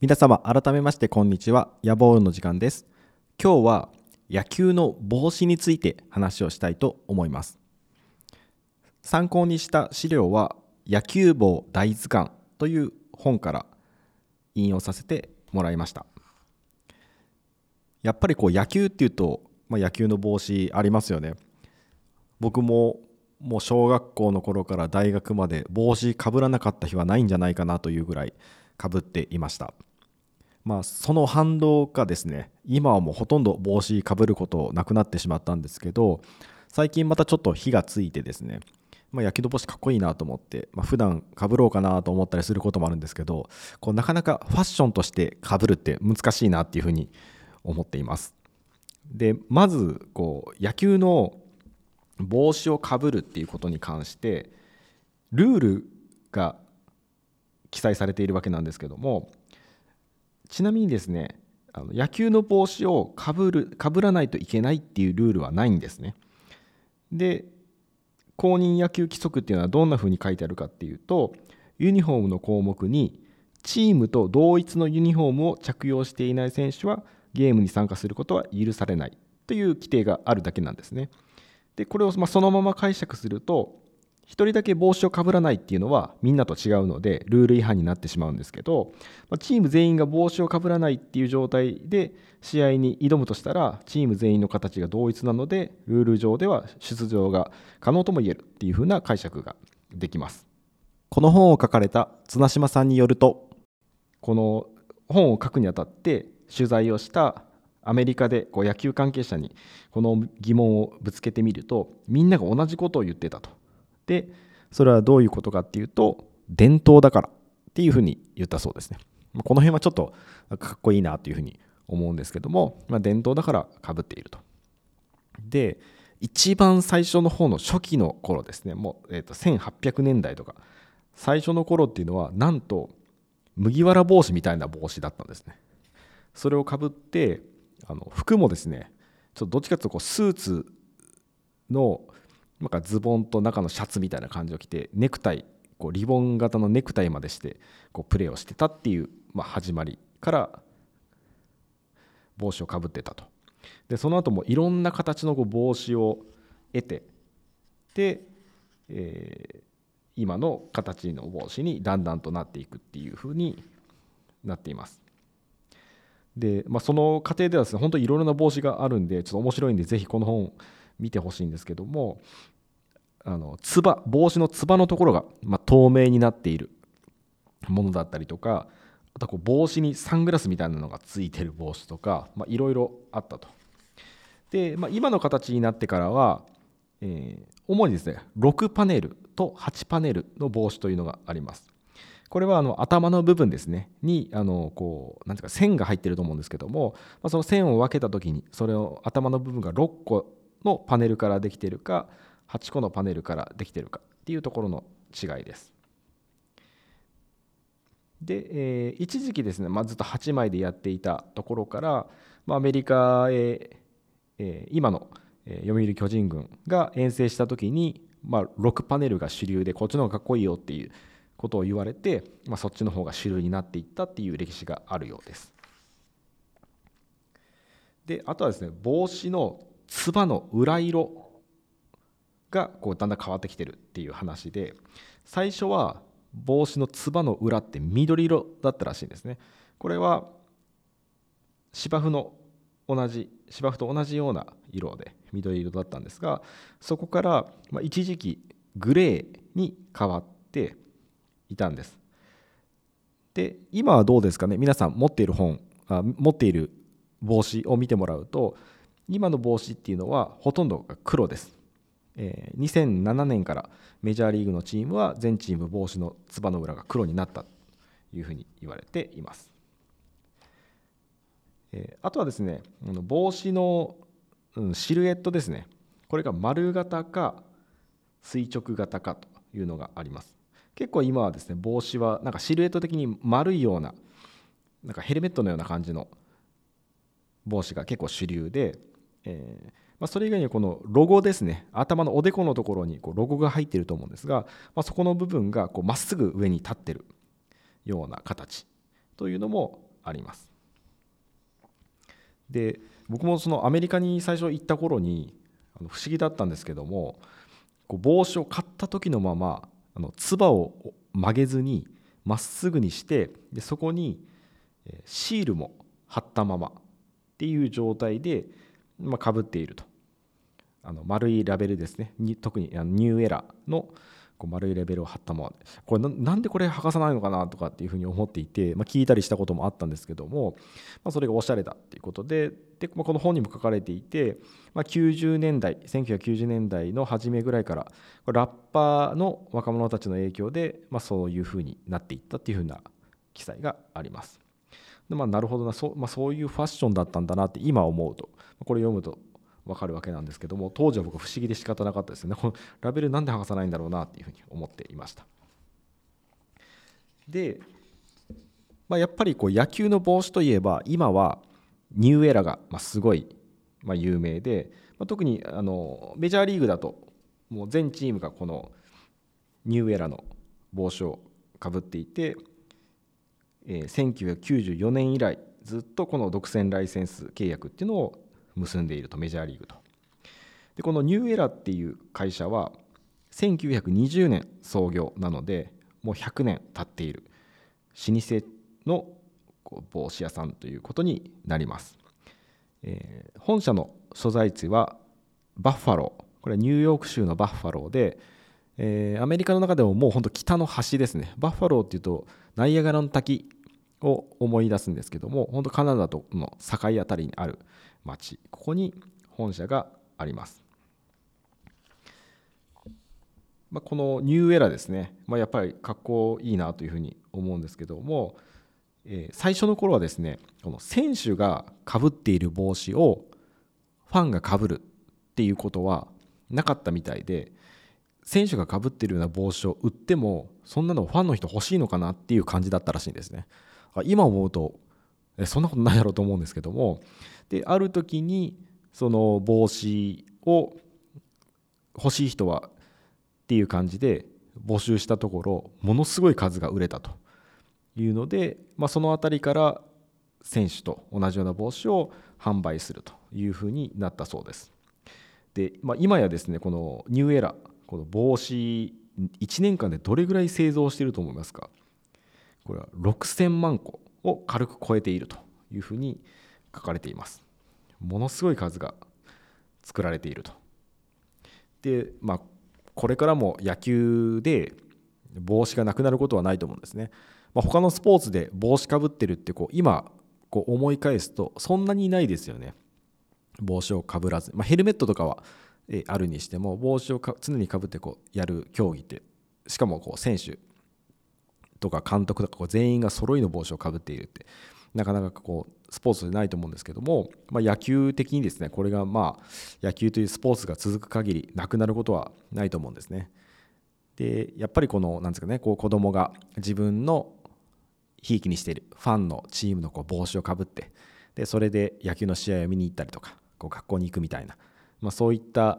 皆様改めましてこんにちは。ヤボールの時間です。今日は野球の帽子について話をしたいと思います。参考にした資料は野球帽大図鑑という本から引用させてもらいました。やっぱりこう野球っていうと、まあ、野球の帽子ありますよね。僕ももう小学校の頃から大学まで帽子かぶらなかった日はないんじゃないかなというぐらいかぶっていました。まあ、その反動かですね今はもうほとんど帽子かぶることなくなってしまったんですけど最近またちょっと火がついてですね、まあ、焼きの帽子かっこいいなと思って、まあ、普段かぶろうかなと思ったりすることもあるんですけどこうなかなかファッションとしてかぶるって難しいなっていうふうに思っています。でまずこう野球の帽子をかぶるっていうことに関してルールが記載されているわけなんですけどもちなみにですねあの野球の帽子をかぶるかぶらないといけないっていうルールはないんですね。で公認野球規則っていうのはどんなふうに書いてあるかっていうとユニフォームの項目にチームと同一のユニフォームを着用していない選手はゲームに参加することは許されないという規定があるだけなんですね。でこれをまそのまま解釈すると1人だけ帽子をかぶらないっていうのはみんなと違うのでルール違反になってしまうんですけどチーム全員が帽子をかぶらないっていう状態で試合に挑むとしたらチーム全員の形が同一なのでルール上では出場が可能とも言えるっていうふうな解釈ができます。この本を書かれた綱島さんによるとこの本を書くにあたって取材をしたアメリカでこう野球関係者にこの疑問をぶつけてみるとみんなが同じことを言ってたとでそれはどういうことかっていうと伝統だからっていうふうに言ったそうですね。この辺はちょっとかっこいいなというふうに思うんですけども、まあ、伝統だからかぶっていると。で一番最初の方の初期の頃ですね。もう、えー、と1800年代とか。最初の頃っていうのはなんと麦わら帽子みたいな帽子だったんですね。それをかぶってあの服もですねちょっとどっちかというとこうスーツのなんかズボンと中のシャツみたいな感じを着てネクタイこうリボン型のネクタイまでしてこうプレーをしてたっていう、まあ、始まりから帽子をかぶってたと。でその後もいろんな形のこう帽子を得てで、えー、今の形の帽子にだんだんとなっていくっていうふうになっています。で、まあ、その過程ではですね本当にいろいろな帽子があるんでちょっと面白いんでぜひこの本見てほしいんですけどもあのつば帽子のつばのところが、まあ、透明になっているものだったりとかあとこう帽子にサングラスみたいなのがついてる帽子とかいろいろあったと。で、まあ、今の形になってからは、えー、主にですね6パネルと8パネルの帽子というのがあります。これはあの頭の部分ですねにあのこうなんていうか線が入ってると思うんですけども、ま、その線を分けた時にそれを頭の部分が6個のパネルからできているか8個のパネルからできているかっていうところの違いです。で、えー、一時期ですね、まあ、ずっと8枚でやっていたところから、まあ、アメリカへ、えー、今の、えー、読売巨人軍が遠征した時に、まあ、6パネルが主流でこっちの方がかっこいいよっていうことを言われて、まあ、そっちの方が主流になっていったっていう歴史があるようです。であとはですね帽子のつばの裏色がこうだんだん変わってきてるっていう話で最初は帽子のつばの裏って緑色だったらしいんですね。これは芝生の同じ芝生と同じような色で緑色だったんですがそこから一時期グレーに変わっていたんです。で今はどうですかね？皆さん持っている本あ持っている帽子を見てもらうと今の帽子っていうのはほとんどが黒です。えー、2007年からメジャーリーグのチームは全チーム帽子のつばの裏が黒になったというふうに言われています。えー、あとはですね帽子の、うん、シルエットですね。これが丸型か垂直型かというのがあります。結構今はですね帽子はなんかシルエット的に丸いようななんかヘルメットのような感じの帽子が結構主流で、えーまあ、それ以外にこのロゴですね。頭のおでこのところにこうロゴが入っていると思うんですが、まあ、そこの部分がまっすぐ上に立ってるような形というのもあります。で僕もそのアメリカに最初行った頃に不思議だったんですけどもこう帽子を買った時のままあのつばを曲げずにまっすぐにしてでそこにシールも貼ったままっていう状態で、まあ、かぶっていると。あの丸いラベルですね。特にあのニューエラーのこう丸いレベルを貼ったままこれなんでこれ剥がさないのかなとかっていうふうに思っていて、まあ、聞いたりしたこともあったんですけども、まあ、それがおしゃれだっていうことでで、まあ、この本にも書かれていて、まあ、90年代1990年代の初めぐらいからラッパーの若者たちの影響で、まあ、そういうふうになっていったっていうふうな記載があります。でまあ、なるほどな。そ,、まあ、そういうファッションだったんだなって今思うと。これ読むと分かるわけなんですけども当時は僕不思議で仕方なかったですね。ラベルなんで剥がさないんだろうなっていうふうに思っていました。で、まあ、やっぱりこう野球の帽子といえば今はニューエラがすごい有名で、特にあのメジャーリーグだともう全チームがこのニューエラの帽子をかぶっていて、えー、1994年以来ずっとこの独占ライセンス契約っていうのを結んでいるとメジャーリーグと。でこのニューエラっていう会社は1920年創業なのでもう100年経っている老舗の帽子屋さんということになります、えー、本社の所在地はバッファロー。これはニューヨーク州のバッファローで、えー、アメリカの中でももう本当北の端ですね。バッファローっていうとナイアガラの滝を思い出すんですけども本当カナダとの境あたりにある町ここに本社があります、まあ、このニューエラですね、まあ、やっぱり格好いいなというふうに思うんですけども、えー、最初の頃はですねこの選手がかぶっている帽子をファンがかぶるっていうことはなかったみたいで選手がかぶっているような帽子を売ってもそんなのファンの人欲しいのかなっていう感じだったらしいんですね。今思うとそんなことないだろうと思うんですけどもである時にその帽子を欲しい人はっていう感じで募集したところものすごい数が売れたと。いうので、まあ、その辺りから選手と同じような帽子を販売すると。いうふうになったそうです。で、まあ、今やですねこのニューエラこの帽子1年間でどれぐらい製造していると思いますか？これは6000万個を軽く超えているというふうに書かれています。ものすごい数が作られていると。でまあこれからも野球で帽子がなくなることはないと思うんですね、まあ、他のスポーツで帽子かぶってるってこう今こう思い返すとそんなにないですよね。帽子をかぶらず、まあ、ヘルメットとかはあるにしても帽子を常にかぶってこうやる競技ってしかもこう選手とか監督とかこう全員が揃いの帽子をかぶっているってなかなかこうスポーツでないと思うんですけども、まあ、野球的にですねこれがまあ野球というスポーツが続く限りなくなることはないと思うんですね。でやっぱりこのなんですかねこう子供が自分のひいきにしているファンのチームのこう帽子をかぶってでそれで野球の試合を見に行ったりとかこう学校に行くみたいな、まあ、そういった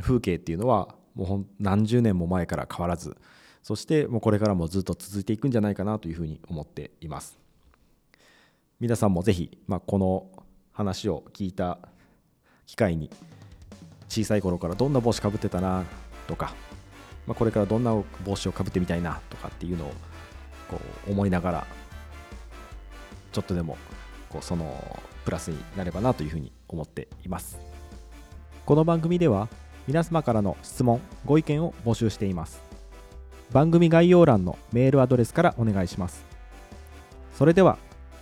風景っていうのはもう何十年も前から変わらずそしてもうこれからもずっと続いていくんじゃないかなというふうに思っています。皆さんもぜひ、まあ、この話を聞いた機会に小さい頃からどんな帽子かぶってたなとか、まあ、これからどんな帽子をかぶってみたいなとかっていうのをこう思いながらちょっとでもこうそのプラスになればなというふうに思っていますこの番組では皆様からの質問ご意見を募集しています番組概要欄のメールアドレスからお願いします。それでは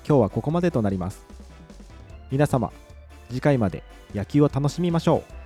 今日はここまでとなります。皆様次回まで野球を楽しみましょう。